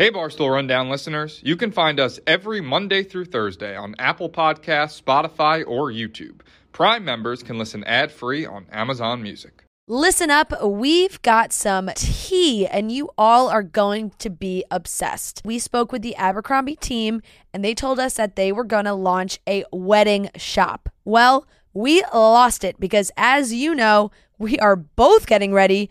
Hey, Barstool Rundown listeners. You can find us every Monday through Thursday on Apple Podcasts, Spotify, or YouTube. Prime members can listen ad free on Amazon Music. Listen up, we've got some tea, and you all are going to be obsessed. We spoke with the Abercrombie team, and they told us that they were going to launch a wedding shop. Well, we lost it because, as you know, we are both getting ready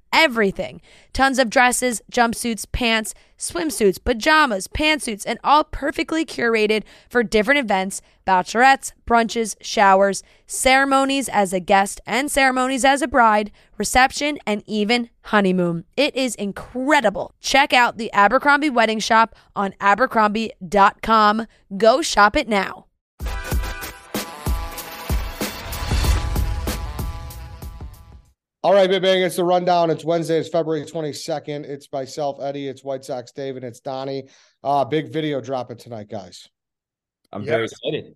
everything tons of dresses, jumpsuits, pants, swimsuits, pajamas, pantsuits, and all perfectly curated for different events bachelorettes, brunches, showers, ceremonies as a guest and ceremonies as a bride, reception, and even honeymoon. It is incredible. Check out the Abercrombie Wedding Shop on Abercrombie.com. Go shop it now. All right, Big Bang, it's the rundown. It's Wednesday, it's February 22nd. It's myself, Eddie, it's White Sox David, it's Donnie. Uh, big video dropping tonight, guys. I'm very excited.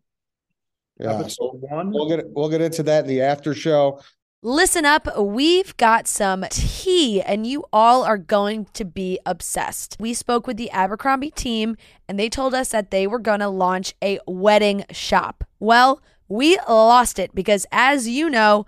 Yeah, Episode one. we'll get we'll get into that in the after show. Listen up, we've got some tea, and you all are going to be obsessed. We spoke with the Abercrombie team, and they told us that they were going to launch a wedding shop. Well, we lost it because, as you know,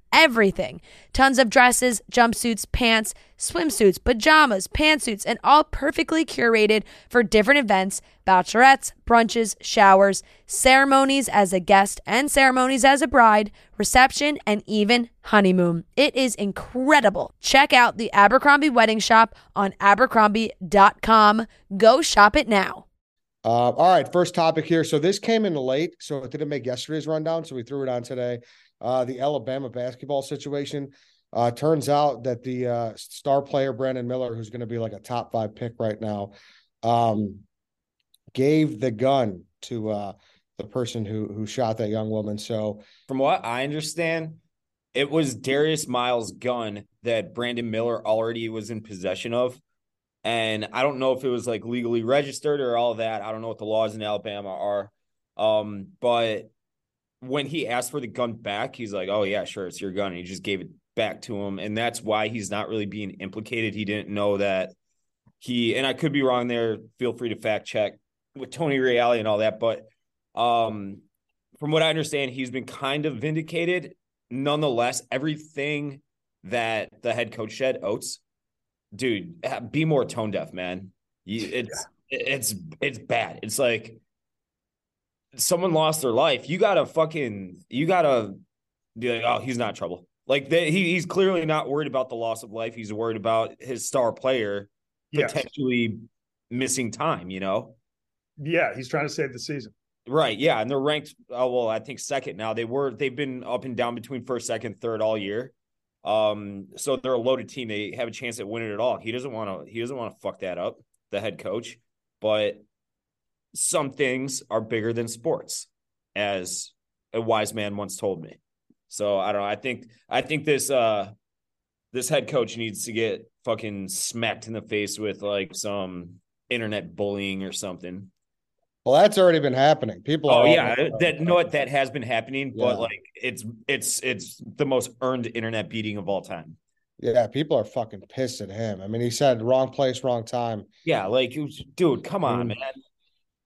everything tons of dresses, jumpsuits, pants, swimsuits, pajamas, pantsuits, and all perfectly curated for different events bachelorettes, brunches, showers, ceremonies as a guest and ceremonies as a bride, reception, and even honeymoon. It is incredible. Check out the Abercrombie Wedding Shop on Abercrombie.com. Go shop it now. Uh, all right, first topic here. So this came in late, so it didn't make yesterday's rundown, so we threw it on today. Uh, the Alabama basketball situation. Uh, turns out that the uh, star player Brandon Miller, who's going to be like a top five pick right now, um, gave the gun to uh, the person who who shot that young woman. So From what I understand, it was Darius Miles' gun that Brandon Miller already was in possession of. And I don't know if it was like legally registered or all that. I don't know what the laws in Alabama are. Um, but when he asked for the gun back, he's like, Oh, yeah, sure, it's your gun. And he just gave it back to him. And that's why he's not really being implicated. He didn't know that he, and I could be wrong there. Feel free to fact check with Tony Reale and all that. But um, from what I understand, he's been kind of vindicated. Nonetheless, everything that the head coach said, Oats, dude, be more tone deaf, man. You, it's it's it's bad. It's like someone lost their life. You gotta fucking you gotta be like, oh, he's not in trouble. Like they, he, he's clearly not worried about the loss of life. He's worried about his star player Yes. potentially missing time. You know. Yeah, he's trying to save the season. Right. Yeah. And they're ranked, oh, well, I think second now. They were, they've been up and down between first, second, third all year. Um, so they're a loaded team. They have a chance at winning it all. He doesn't want to, he doesn't want to fuck that up, the head coach. But some things are bigger than sports, as a wise man once told me. So I don't know. I think, I think this, uh, this head coach needs to get fucking smacked in the face with like some internet bullying or something. well, that's already been happening. People. Oh yeah, that know what that has been happening, Yeah. but like it's it's it's the most earned internet beating of all time. Yeah, people are fucking pissed at him. I mean, he said wrong place, wrong time. Yeah, like dude, come on, man.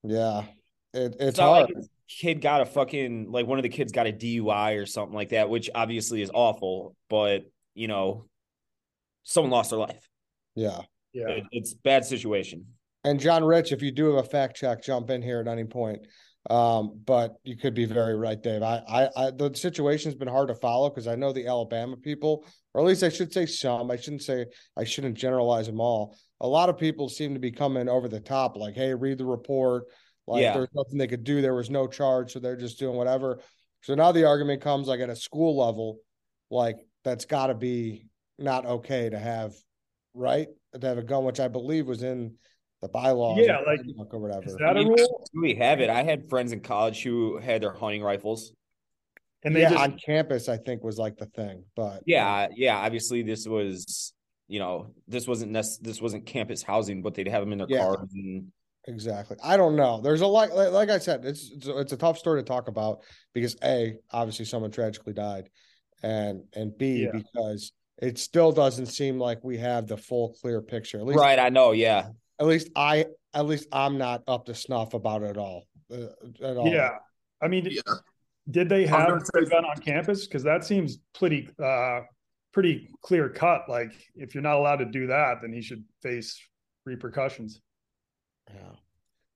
Yeah, it, it's It's not hard. like his kid got a fucking like one of the kids got a DUI or something like that, which obviously is awful, but you know, someone lost their life. yeah. Yeah. It- it's bad situation. And John Rich, if you do have a fact check, jump in here at any point. Um, but you could be very right, Dave. I, I, I the situation's been hard to follow because I know the Alabama people, or at least I should say some. I shouldn't say I shouldn't generalize them all. A lot of people seem to be coming over the top, like, "Hey, read the report. Like Yeah. there's nothing they could do. There was no charge, so they're just doing whatever. So now the argument comes like at a school level, like that's got to be not okay to have, right? To have a gun, which I believe was in the bylaws, Yeah, like, or whatever. Is that I a mean, rule? We have it. I had friends in college who had their hunting rifles. And they yeah, just on campus, I think was like the thing, but Yeah, yeah. Obviously, this was you know this wasn't nec- this wasn't campus housing, but they'd have them in their Yeah. cars and Exactly. I don't know. There's a lot, like, like I said, it's, it's it's a tough story to talk about because a obviously someone tragically died, and and b Yeah. because it still doesn't seem like we have the full clear picture. At least, right. I know. Yeah. At least I, at least I'm not up to snuff about it all. Uh, at all. yeah. I mean, Yeah. did they have gonna a gun on campus? Because that seems pretty uh pretty clear cut. Like if you're not allowed to do that, then he should face repercussions. yeah.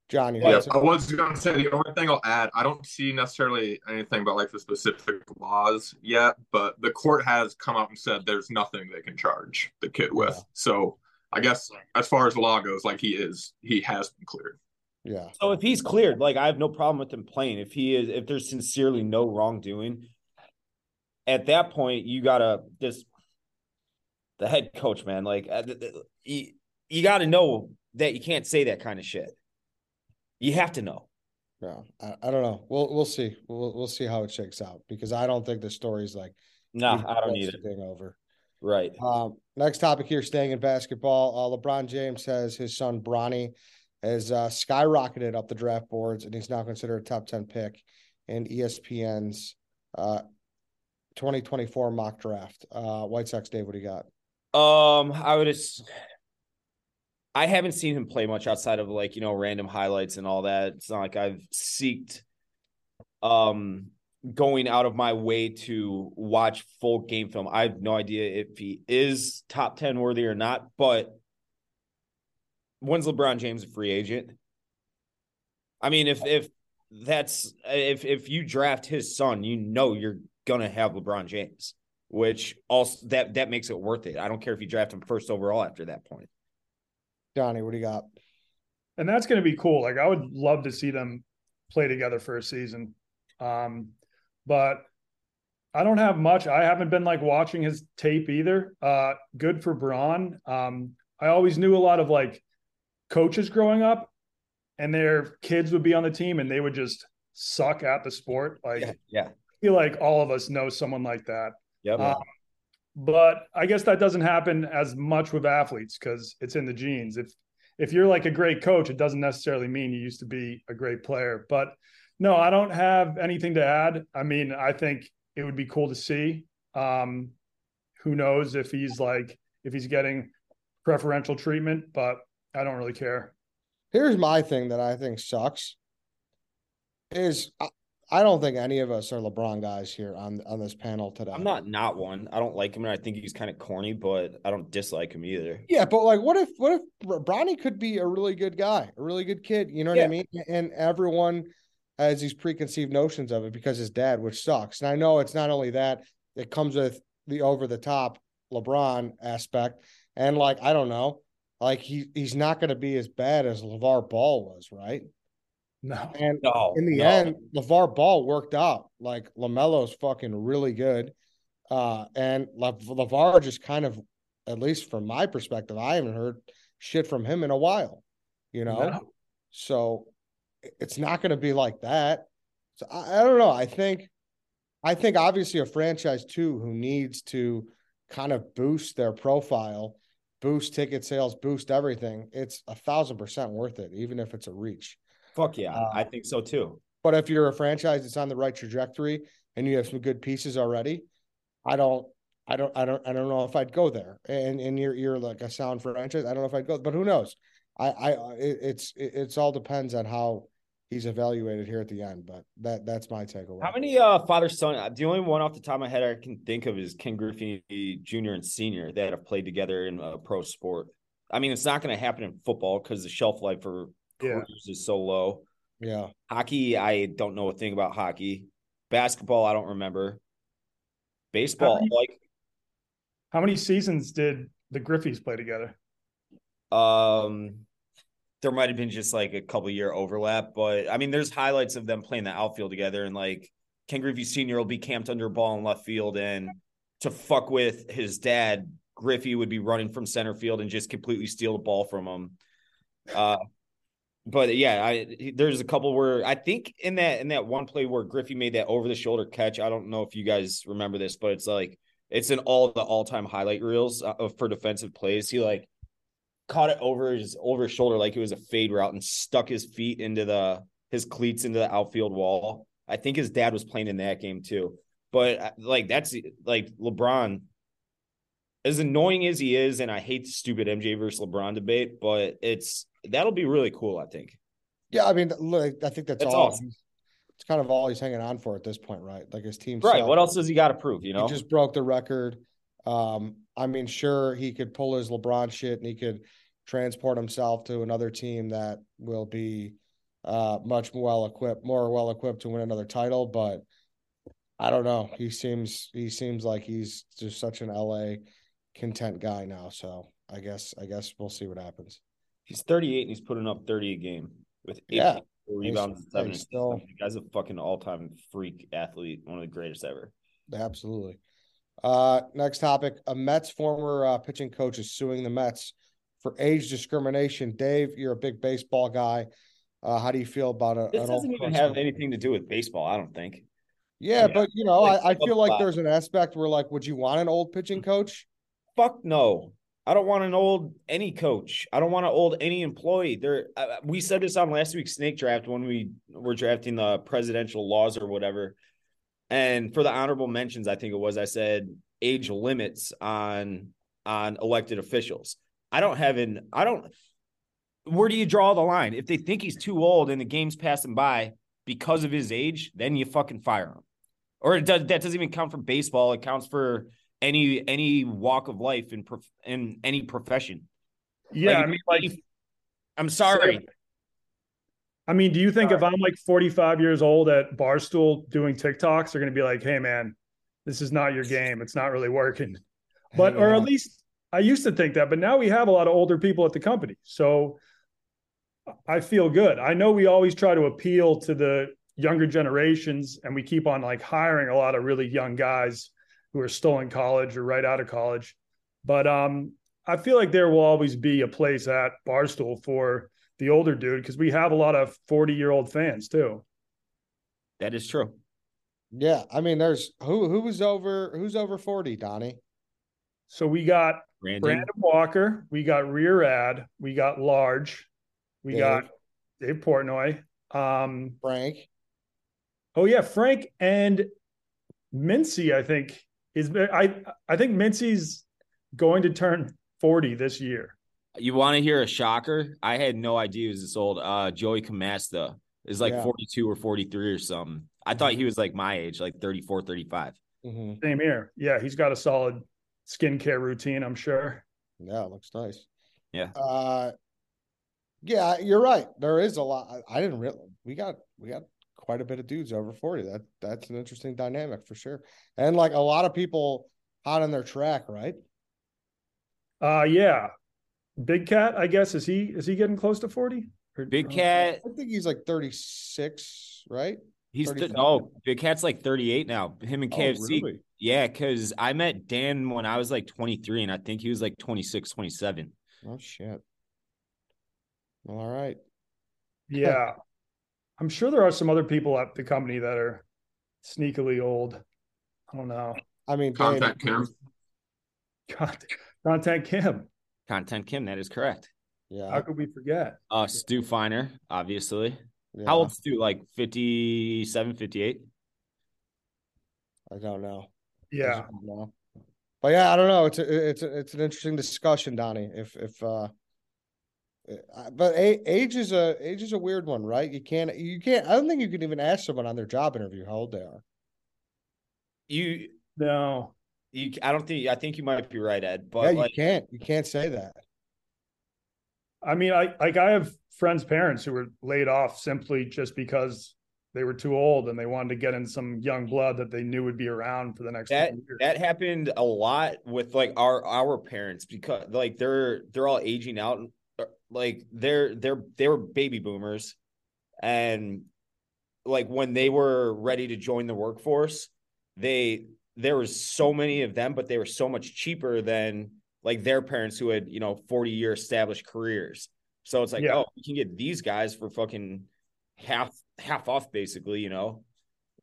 John, you Yeah, I was gonna say the only thing I'll add, I don't see necessarily anything about like the specific laws yet, but the court has come out and said there's nothing they can charge the kid with. Yeah. So I guess as far as the law goes, like he is, he has been cleared. yeah, So if he's cleared, like I have no problem with him playing. If he is, if there's sincerely no wrongdoing, at that point you gotta just the head coach, man. Like uh, th- th- you, you got to know that you can't say that kind of shit. You have to know. yeah. I, I don't know. We'll we'll see. We'll we'll see how it shakes out because I don't think the story's like Nah, we've I don't crossed need the it. thing over. Right. Um, next topic here, staying in basketball. Uh, LeBron James says his son Bronny has uh, skyrocketed up the draft boards, and he's now considered a top ten pick in ESPN's uh, 2024 mock draft. Uh, White Sox, Dave, what do you got? Um, I would. Just, I haven't seen him play much outside of like you know random highlights and all that. It's not like I've seeked, um, going out of my way to watch full game film. I have no idea if he is top ten worthy or not. But when's LeBron James a free agent? I mean, if if that's if if you draft his son, you know you're gonna have LeBron James which also that that makes it worth it. I don't care if you draft him first overall after that point. Johnny, what do you got? And that's going to be cool. Like I would love to see them play together for a season. Um, but I don't have much. I haven't been like watching his tape either. Uh, good for Braun. Um, I always knew a lot of like coaches growing up, and their kids would be on the team, and they would just suck at the sport. Like Yeah, yeah, I feel like all of us know someone like that. Yeah. Um, but I guess that doesn't happen as much with athletes because it's in the genes. If if you're like a great coach, it doesn't necessarily mean you used to be a great player. But no, I don't have anything to add. I mean, I think it would be cool to see. Um, who knows if he's like if he's getting preferential treatment, but I don't really care. Here's my thing that I think sucks. Is I, I don't think any of us are LeBron guys here on on this panel today. I'm not not one. I don't like him, and I think he's kind of corny, but I don't dislike him either. Yeah, but like, what if what if Bronny could be a really good guy, a really good kid? You know what I mean? And everyone has these preconceived notions of it because his dad, which sucks. And I know it's not only that; it comes with the over the top LeBron aspect, and like I don't know, like he he's not going to be as bad as LeVar Ball was, right? No. And No, in the no. end, LeVar Ball worked out. Like LaMelo's fucking really good. Uh, and Le- LeVar just kind of, at least from my perspective, I haven't heard shit from him in a while, you know? No. So it's not going to be like that. So I, I don't know. I think, I think obviously a franchise too who needs to kind of boost their profile, boost ticket sales, boost everything. It's a thousand percent worth it, even if it's a reach. Fuck yeah, Uh, I think so too. But if you're a franchise that's on the right trajectory and you have some good pieces already, I don't, I don't, I don't, I don't know if I'd go there. And and you're you're like a sound franchise. I don't know if I'd go, but who knows? I I it, it's it, it's all depends on how he's evaluated here at the end. But that that's my takeaway. How many uh father son? The only one off the top of my head I can think of is Ken Griffey Jr. and Senior that have played together in a pro sport. I mean, it's not going to happen in football because the shelf life for Yeah. careers is so low. Yeah, Hockey, I don't know a thing about hockey. Basketball, I don't remember. Baseball, many- like How many seasons did the Griffies play together? um, there might have been just like a couple year overlap, but I mean, there's highlights of them playing the outfield together, and like Ken Griffey Sr. will be camped under a ball in left field, and to fuck with his dad, Griffey would be running from center field and just completely steal the ball from him. Uh, but yeah, I there's a couple where I think in that in that one play where Griffey made that over the shoulder catch. I don't know if you guys remember this, but it's like it's in all the all time highlight reels uh, of for defensive plays. He like caught it over his over his shoulder like it was a fade route and stuck his feet into the his cleats into the outfield wall. I think his dad was playing in that game too. But uh, like that's like LeBron, as annoying as he is, and I hate the stupid MJ versus LeBron debate, but it's that'll be really cool. I think. Yeah, I mean, look, I think that's, That's all. awesome. It's kind of all he's hanging on for at this point, right? Like his team. Right. sucked. What else does he got to prove? You know. He just broke the record. Um, I mean, sure, he could pull his LeBron shit and he could transport himself to another team that will be uh much more well equipped, more well equipped to win another title, but I don't know. He seems he seems like he's just such an LA content guy now. So I guess I guess we'll see what happens. He's 38 and he's putting up 30 a game with eight Yeah. rebounds, He's- seven. still- The guy's a fucking all time freak athlete, one of the greatest ever. Absolutely. Uh, next topic: A Mets former uh, pitching coach is suing the Mets for age discrimination. Dave, you're a big baseball guy. Uh, how do you feel about it? This doesn't even have anything to do with baseball, I don't think. Yeah, yeah. but you know, I, I feel like uh, there's an aspect where, like, would you want an old pitching coach? Fuck no. I don't want an old any coach. I don't want an old any employee. There, uh, we said this on last week's snake draft when we were drafting the presidential laws or whatever. And for the honorable mentions, I think it was I said age limits on on elected officials. I don't have an I don't. Where do you draw the line? If they think he's too old and the game's passing by because of his age, then you fucking fire him. Or it does that doesn't even count for baseball. It counts for any any walk of life in prof- in any profession. Yeah, Like, I mean, like, I'm sorry. I mean, do you think if I'm like 45 years old at Barstool doing TikToks, they're going to be like, "Hey, man, this is not your game. It's not really working." But or at least I used to think that, but now we have a lot of older people at the company, so I feel good. I know we always try to appeal to the younger generations, and we keep on like hiring a lot of really young guys who are still in college or right out of college. But um, I feel like there will always be a place at Barstool for the older dude because we have a lot of 40 year old fans too. That is true. Yeah, I mean, there's who who's over who's over forty, Donnie. So we got Brandon. Brandon Walker, we got Rear Ad, we got Large, we Dave. got Dave Portnoy. Um, Frank. oh yeah, Frank and Mincy, I think is I I think Mincy's going to turn 40 this year. You want to hear a shocker? I had no idea he was this old. Uh, Joey Camasta is like Yeah. 42 or 43 or something. I thought he was like my age, like 34, 35. hmm Same here. Yeah, he's got a solid skincare routine, I'm sure. Yeah, it looks nice. Yeah. Uh, yeah, you're right. There is a lot. I, I didn't really. We got we got quite a bit of dudes over forty. That that's an interesting dynamic for sure. And like a lot of people hot on their track, right? Uh yeah. Big Cat, I guess is he is he getting close to 40? Or- Big uh, Cat, I think he's like thirty six, right? he's th- 37. no Big Cat's like 38 now. Him and KFC. Oh, really? Yeah, because I met Dan when I was like 23, and I think he was like 26, 27. Oh shit. Well, all right. Yeah. I'm sure there are some other people at the company that are sneakily old. I don't know. I mean, Dave, Contact Kim. Content, contact Kim. Content Kim, that is correct. Yeah. How could we forget? Uh, Stu Feiner, obviously. yeah, How old Stu? Like 57, 58? I don't know. Yeah. don't know. But yeah, I don't know. It's a, it's a, it's an interesting discussion, Donnie. If if uh, uh, but age is a age is a weird one, right? You can't you can't. I don't think you can even ask someone on their job interview how old they are. You, No. You, I don't think, I think you might be right, Ed. But yeah, like, you can't. You can't say that. I mean, I like I have friends' parents who were laid off simply just because they were too old and they wanted to get in some young blood that they knew would be around for the next that years. that happened a lot with like our our parents because like they're they're all aging out uh, like they're they're they were baby boomers, and like when they were ready to join the workforce, they there was so many of them, but they were so much cheaper than like their parents who had you know forty year established careers. So it's like, Yeah. oh, we can get these guys for fucking half half off, basically, you know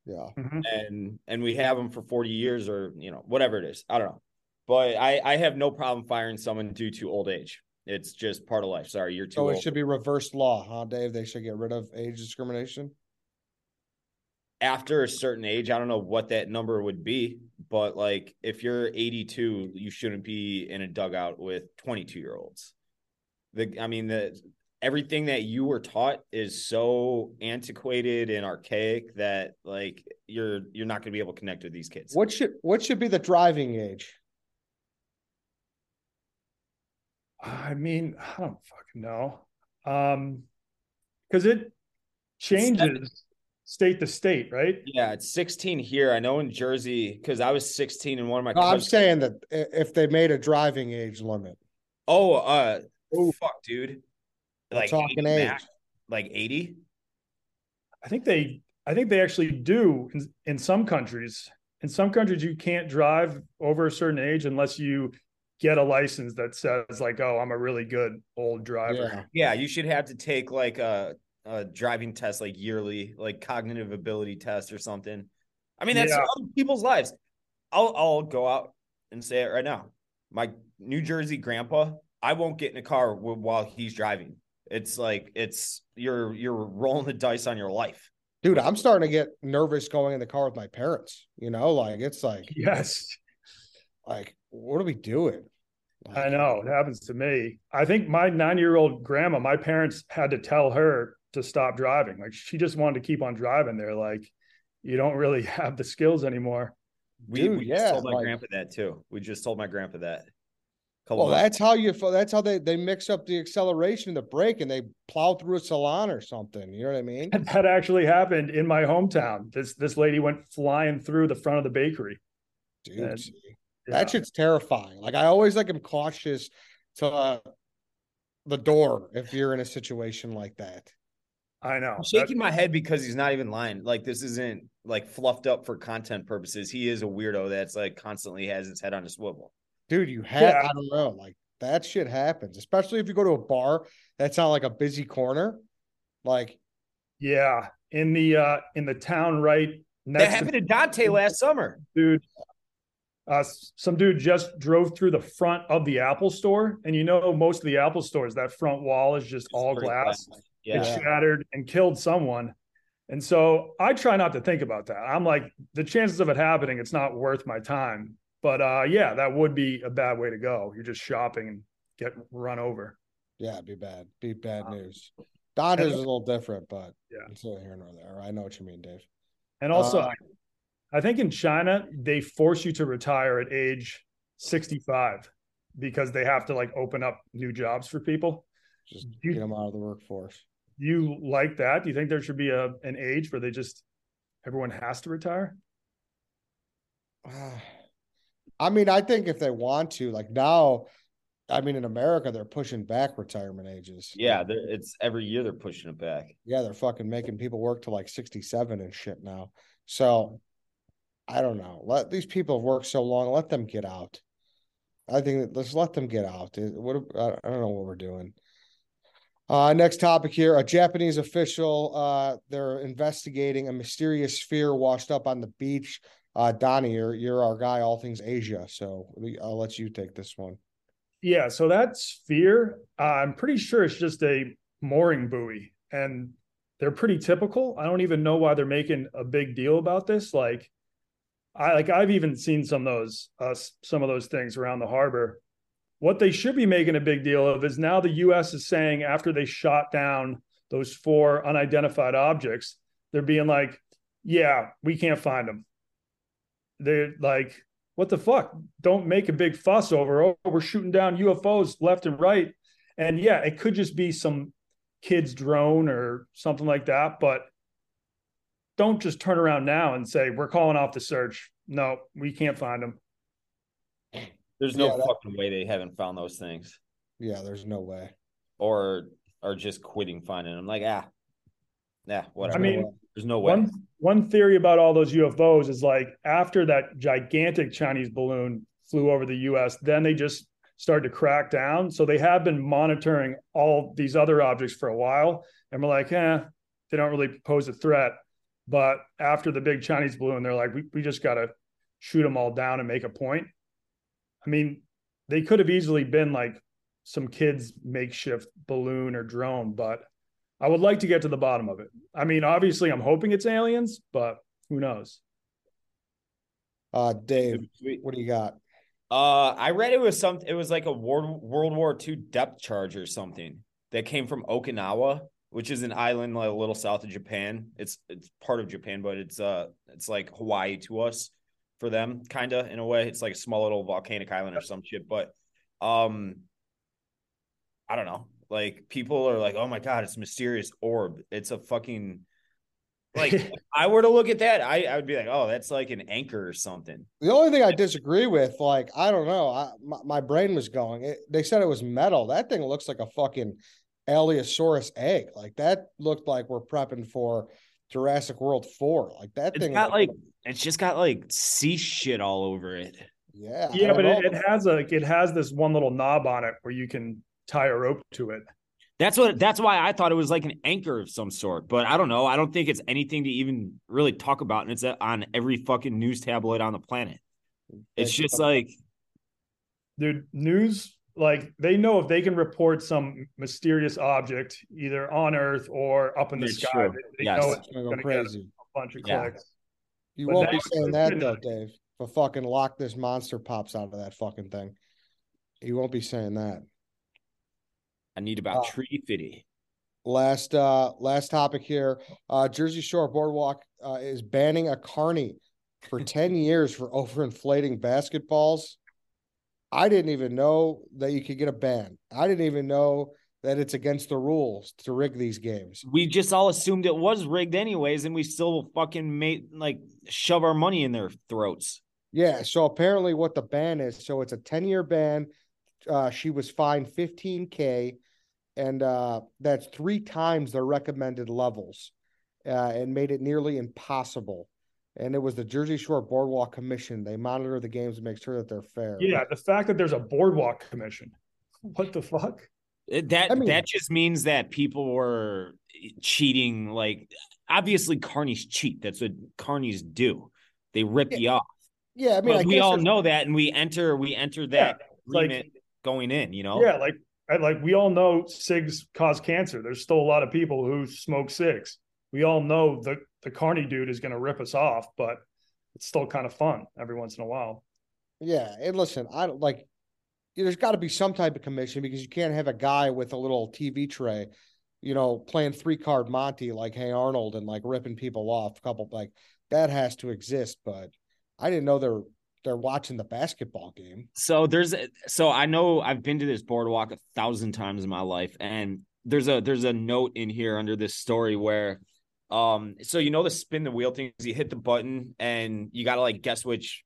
Yeah. Mhm. and and we have them for 40 years or you know whatever it is i don't know but i i have no problem firing someone due to old age it's just part of life sorry you're too So old it should be reverse law, huh, Dave? They should get rid of age discrimination. After a certain age i don't know what that number would be but like if you're 82 you shouldn't be in a dugout with 22 year olds the i mean the everything that you were taught is so antiquated and archaic that like you're you're not going to be able to connect with these kids What should what should be the driving age? I mean, I don't fucking know. Um, because it changes state to state, right? Yeah, it's 16 here. I know in Jersey because I was 16 and one of my No, I'm saying that if they made a driving age limit, Oh, uh Ooh. fuck, dude. We're Like talking 80 age. max? like 80? I think they I think they actually do in, in some countries. In some countries you can't drive over a certain age unless you get a license that says like, oh, I'm a really good old driver. yeah, Yeah, you should have to take like a, a driving test like yearly, like cognitive ability test or something. I mean, that's Yeah. other people's lives. I'll I'll go out and say it right now. My New Jersey grandpa, I won't get in a car wh- while he's driving. It's like it's you're you're rolling the dice on your life. dude, I'm starting to get nervous going in the car with my parents. You know, like it's like Yes. like what are we doing? I know it happens to me. I think my nine year old grandma, my parents had to tell her to stop driving. Like she just wanted to keep on driving. They're like, you don't really have the skills anymore. We, Dude, we yeah, just told my like- grandpa that too. We just told my grandpa that. Couple Well, months- that's how you. That's how they they mix up the acceleration and the brake, and they plow through a salon or something. You know what I mean? That actually happened in my hometown. This this lady went flying through the front of the bakery. Dude, Yeah. see, Yeah. that shit's terrifying. Like I always like am cautious to uh, the door if you're in a situation like that. I know. I'm That- shaking my head because he's not even lying. Like this isn't like fluffed up for content purposes. He is a weirdo that's like constantly has his head on a swivel. Dude, you have Yeah. I don't know, like that shit happens, especially if you go to a bar that's not like a busy corner. Like, yeah. In the uh in the town right That next to happened to Dante last summer. dude. Uh, some dude just drove through the front of the Apple store, and you know most of the Apple stores that front wall is just all Straight glass. Yeah. It shattered and killed someone, and so I try not to think about that. I'm like, the chances of it happening, it's not worth my time. But uh, yeah, that would be a bad way to go. You're just shopping and get run over. yeah, be bad. Be bad Um, news. Dante's is a little different, but Yeah. it's neither here nor there. I know what you mean, Dave. And also, Uh, I think in China they force you to retire at age 65 because they have to like open up new jobs for people. Just You- get them out of the workforce. You like that? Do you think there should be a an age where they just everyone has to retire? I mean, I think if they want to, like now, I mean, in America, they're pushing back retirement ages. Yeah, it's every year they're pushing it back. Yeah, they're fucking making people work to like 67 and shit now. So I don't know. Let these people have worked so long, let them get out. I think that let's let them get out. What I I don't know what we're doing. Uh, next topic here. A Japanese official, uh, they're investigating a mysterious sphere washed up on the beach. Uh, Donnie, you're you're our guy, all things Asia. So I'll let you take this one. Yeah, so that sphere, uh, I'm pretty sure it's just a mooring buoy, and they're pretty typical. I don't even know why they're making a big deal about this. Like, I like I've even seen some of those uh, some of those things around the harbor. What they should be making a big deal of is now the U.S. is saying after they shot down those four unidentified objects, they're being like, "Yeah, we can't find them." They're like, what the fuck? Don't make a big fuss over, oh, we're shooting down UFOs left and right. And yeah, it could just be some kid's drone or something like that. But don't just turn around now and say, we're calling off the search. No, we can't find them. There's no Yeah, that- fucking way they haven't found those things. Yeah, there's no way. or are just quitting finding them. Like, ah, yeah, whatever. I mean, there's no way. One one theory about all those UFOs is like after that gigantic Chinese balloon flew over the US, then they just started to crack down. So they have been monitoring all these other objects for a while. And we're like, eh, they don't really pose a threat. But after the big Chinese balloon, they're like, we, we just got to shoot them all down and make a point. I mean, they could have easily been like some kids' makeshift balloon or drone, but I would like to get to the bottom of it. I mean, obviously, I'm hoping it's aliens, but who knows? Uh, Dave, what do you got? Uh, I read it was something. It was like a World World War II depth charge or something that came from Okinawa, which is an island like a little south of Japan. It's it's part of Japan, but it's uh it's like Hawaii to us for them, kind of in a way. It's like a small little volcanic island or some shit. But um, I don't know. Like people are like, oh my god, it's mysterious orb. It's a fucking like if I were to look at that, I, I would be like, oh, that's like an anchor or something. The only thing I disagree with, like, I don't know, I, my, my brain was going. It, they said it was metal. That thing looks like a fucking Allosaurus egg. Like that looked like we're prepping for Jurassic World Four. Like that it's thing. got like it's just got like sea shit all over it. Yeah. Yeah, but it, it, has a it has this one little knob on it where you can tie a rope to it. That's what that's why I thought it was like an anchor of some sort, but I don't know. I don't think it's anything to even really talk about, and it's uh, on every fucking news tabloid on the planet. It's just like, dude, news like they know if they can report some mysterious object either on Earth or up in the sky, true. they, they yes. know it's going to go crazy. a bunch of yeah. clicks. You but won't be saying that though, Dave. If a fucking lock this monster pops out of that fucking thing, you won't be saying that. I need about uh, tree fitty. Last uh last topic here. Uh Jersey Shore Boardwalk uh, is banning a carny for 10 years for overinflating basketballs. I didn't even know that you could get a ban. I didn't even know that it's against the rules to rig these games. We just all assumed it was rigged anyways, and we still fucking made like shove our money in their throats. Yeah. So apparently, what the ban is, so it's a 10 year ban. Uh, she was fined 15K and uh, that's three times their recommended levels, uh, and made it nearly impossible. And it was the Jersey Shore Boardwalk Commission. They monitor the games to make sure that they're fair. Yeah, the fact that there's a boardwalk commission, what the fuck? That I mean, that just means that people were cheating. Like, obviously, carnies cheat. That's what carnies do. They rip yeah, you off. Yeah, I mean, I we all know that, and we enter we enter that yeah, like, going in. You know, yeah, like like we all know cigs cause cancer. There's still a lot of people who smoke cigs. We all know the the carny dude is going to rip us off, but it's still kind of fun every once in a while. Yeah, and listen, I don't like. There's got to be some type of commission because you can't have a guy with a little TV tray, you know, playing three card Monty like Hey Arnold and like ripping people off. A couple like that has to exist, but I didn't know there they're watching the basketball game. So there's so I know I've been to this boardwalk a thousand times in my life, and there's a there's a note in here under this story where um so you know the spin the wheel things you hit the button and you gotta like guess which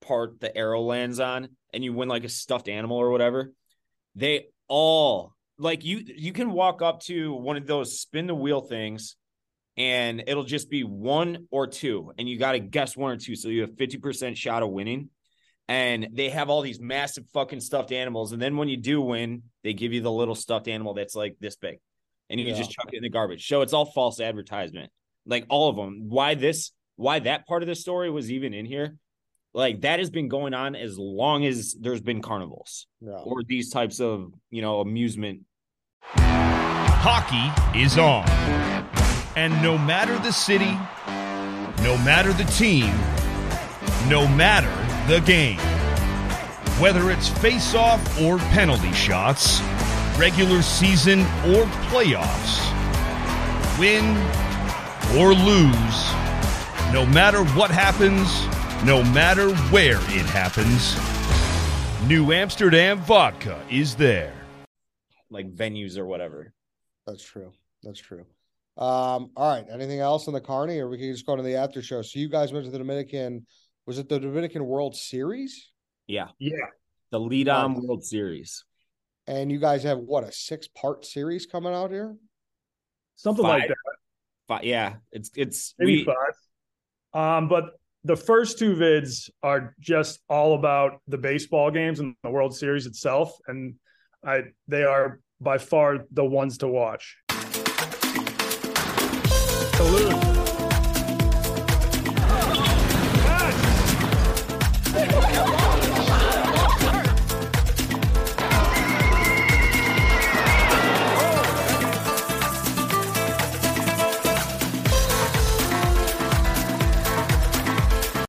part the arrow lands on and you win like a stuffed animal or whatever they all like you you can walk up to one of those spin the wheel things and it'll just be one or two, and you got to guess one or two. So you have 50% shot of winning. And they have all these massive fucking stuffed animals. And then when you do win, they give you the little stuffed animal that's like this big. And you yeah. just chuck it in the garbage. So it's all false advertisement. Like all of them. Why this, why that part of the story was even in here? Like that has been going on as long as there's been carnivals yeah. or these types of, you know, amusement. Hockey is on. And no matter the city, no matter the team, no matter the game, whether it's face-off or penalty shots, regular season or playoffs, win or lose, no matter what happens, no matter where it happens, New Amsterdam Vodka is there. Like venues or whatever. That's true. That's true. Um, all right. Anything else on the Carney, or we can just go to the after show? So you guys went to the Dominican. Was it the Dominican World Series? Yeah. Yeah. The lead on World Series. And you guys have what a six part series coming out here. Something Five. like that. Fi- yeah, it's it's maybe we, five. Um, but the first two vids are just all about the baseball games and the World Series itself, and I they are by far the ones to watch. Salute.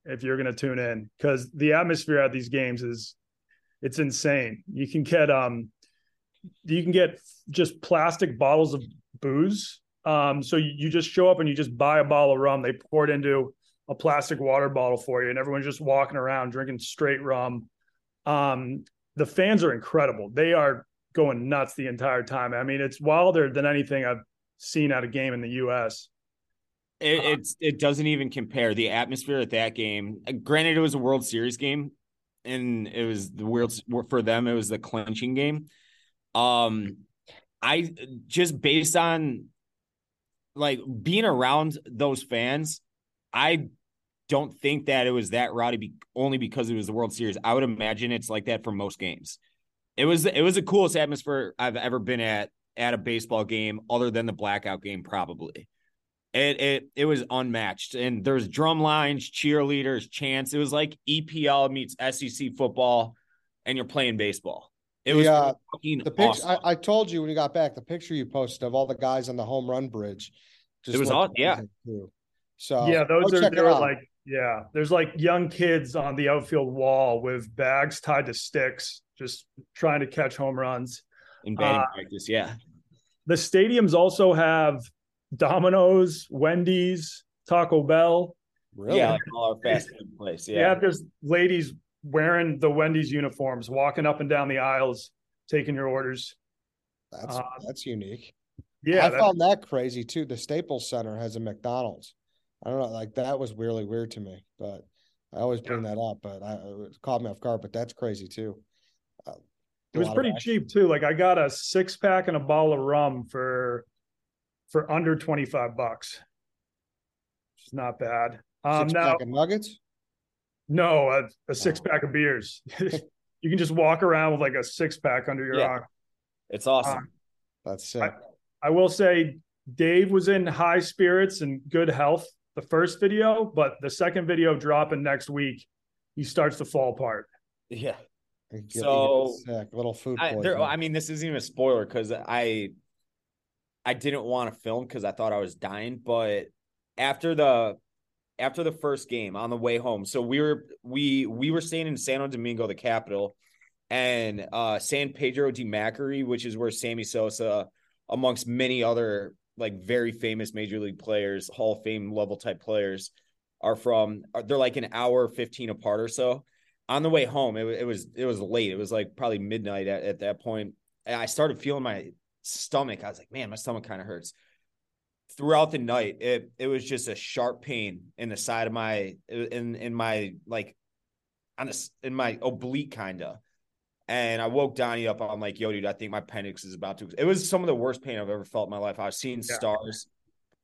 If you're going to tune in because the atmosphere at these games is it's insane. You can get um you can get just plastic bottles of booze um so you, you just show up and you just buy a bottle of rum. They pour it into a plastic water bottle for you and everyone's just walking around drinking straight rum. Um the fans are incredible. They are going nuts the entire time. I mean it's wilder than anything i've seen at a game in the us it, it's it doesn't even compare the atmosphere at that game. uh, Granted, it was a World Series game, and it was the world for them. It was the clinching game. Um, I just based on like being around those fans, I don't think that it was that rowdy be, only because it was the World Series. I would imagine it's like that for most games. It was it was the coolest atmosphere I've ever been at at a baseball game, other than the blackout game, probably. It it it was unmatched, and there's drum lines, cheerleaders, chants. It was like EPL meets SEC football, and you're playing baseball. It was The, uh, fucking The picture awesome. I, I told you when you got back, the picture you posted of all the guys on the home run bridge. It was looked aw- yeah. amazing, too. So yeah, those are they're like yeah. There's like young kids on the outfield wall with bags tied to sticks, just trying to catch home runs. in batting uh, practice. Yeah, The stadiums also have Domino's, Wendy's, Taco Bell. really. yeah, like all our fast food place. They Yeah, have just ladies wearing the Wendy's uniforms, walking up and down the aisles, taking your orders. that's uh, that's unique. Yeah, I found that crazy too. The Staples Center has a McDonald's. I don't know, like that was really weird to me, but I always bring that up, but I it caught me off guard. But that's crazy too. Uh, it was pretty cheap too. Like I got a six pack and a bottle of rum for for under twenty five bucks. Which is not bad. Um, Six now pack of nuggets. no, a, a six Oh. pack of beers. you can just walk around with like a six pack under your Yeah. arm. it's awesome. That's sick. I will say Dave was in high spirits and good health the first video, but the second video dropping next week, he starts to fall apart. yeah, get- So, sick. little food I, there, I mean, this isn't even a spoiler because I I didn't want to film because I thought I was dying. But after the after the first game on the way home, so we were we we were staying in Santo Domingo, the capital, and uh San Pedro de Macorís, which is where Sammy Sosa, amongst many other like very famous major league players, Hall of Fame level type players, are from. They're like an hour fifteen apart or so. On the way home, it, it was it was late. It was like probably midnight at, at that point, and I started feeling my stomach. I was like, man, my stomach kind of hurts. Throughout the night, it it was just a sharp pain in the side of my in in my like on this in my oblique kind of. And I woke Donnie up. I'm like, yo, dude, I think my appendix is about to. It was some of the worst pain I've ever felt in my life. I was seeing Yeah. stars.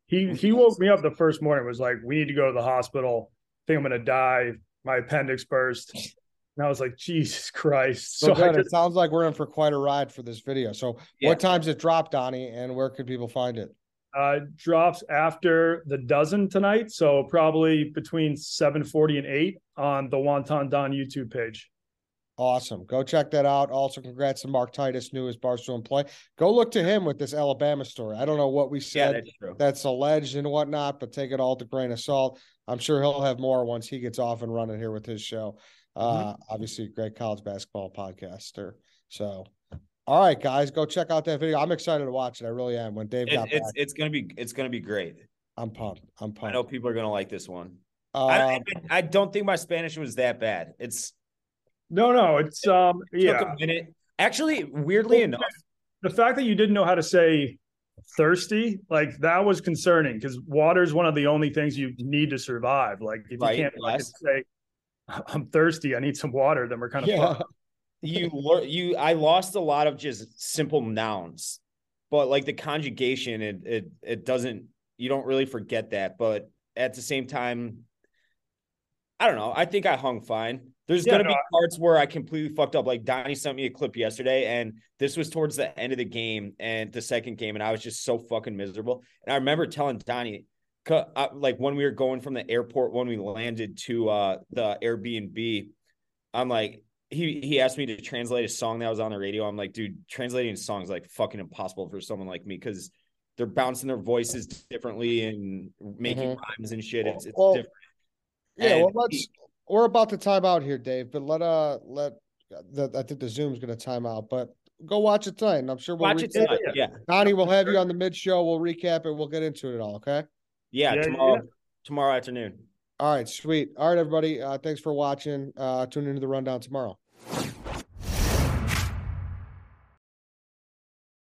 He he woke me up the first morning. Was like, we need to go to the hospital. I think I'm gonna die. My appendix burst. And I was like, Jesus Christ. so, So, good. just, it sounds like we're in for quite a ride for this video. So, Yeah. what time's it drop, Donnie, and where could people find it? uh, drops after the dozen tonight. So probably between 740 and 8 on the Wonton Don YouTube page. Awesome. Go check that out. Also, congrats to Mark Titus, new as Barstool in play. Go look to him with this Alabama story. I don't know what we Yeah, said that's that's alleged and whatnot, but take it all with a grain of salt. I'm sure he'll have more once he gets off and running here with his show. Mm-hmm. Uh, obviously, great college basketball podcaster. So, all right, guys, go check out that video. I'm excited to watch it. I really am. When Dave It- got it's back, it's gonna be it's gonna be great. I'm pumped. I'm pumped. I know people are gonna like this one. Uh, I, I, I don't think my Spanish was that bad. It's No, no, it's um took yeah. a minute. Actually, weirdly enough, The fact that you didn't know how to say thirsty, like that was concerning because water is one of the only things you need to survive. Like if Right, you can't fucking yes. say I'm thirsty, I need some water, then we're kind of yeah. you learn you I lost a lot of just simple nouns, but like the conjugation, it it it doesn't you don't really forget that. But at the same time, I don't know. I think I hung fine. There's Yeah, gonna no, be parts where I completely fucked up. Like Donnie sent me a clip yesterday, and this was towards the end of the game and the second game, and I was just so fucking miserable. And I remember telling Donnie, like when we were going from the airport when we landed to uh the Airbnb, I'm like, he he asked me to translate a song that was on the radio. I'm like, dude, translating a song is like fucking impossible for someone like me because they're bouncing their voices differently and making rhymes and shit. It's it's Well, different. Yeah, And well, let's. We're about to time out here, Dave. But let uh let the I think the Zoom's going to time out. But go watch it tonight, and I'm sure we'll Watch it recap- tonight. Yeah. Donnie, we'll have you on the mid show. We'll recap it. We'll get into it all. Okay. Yeah, Yeah, tomorrow yeah. tomorrow afternoon. All right. Sweet. All right, everybody. Uh, thanks for watching. Uh, tune into the rundown tomorrow.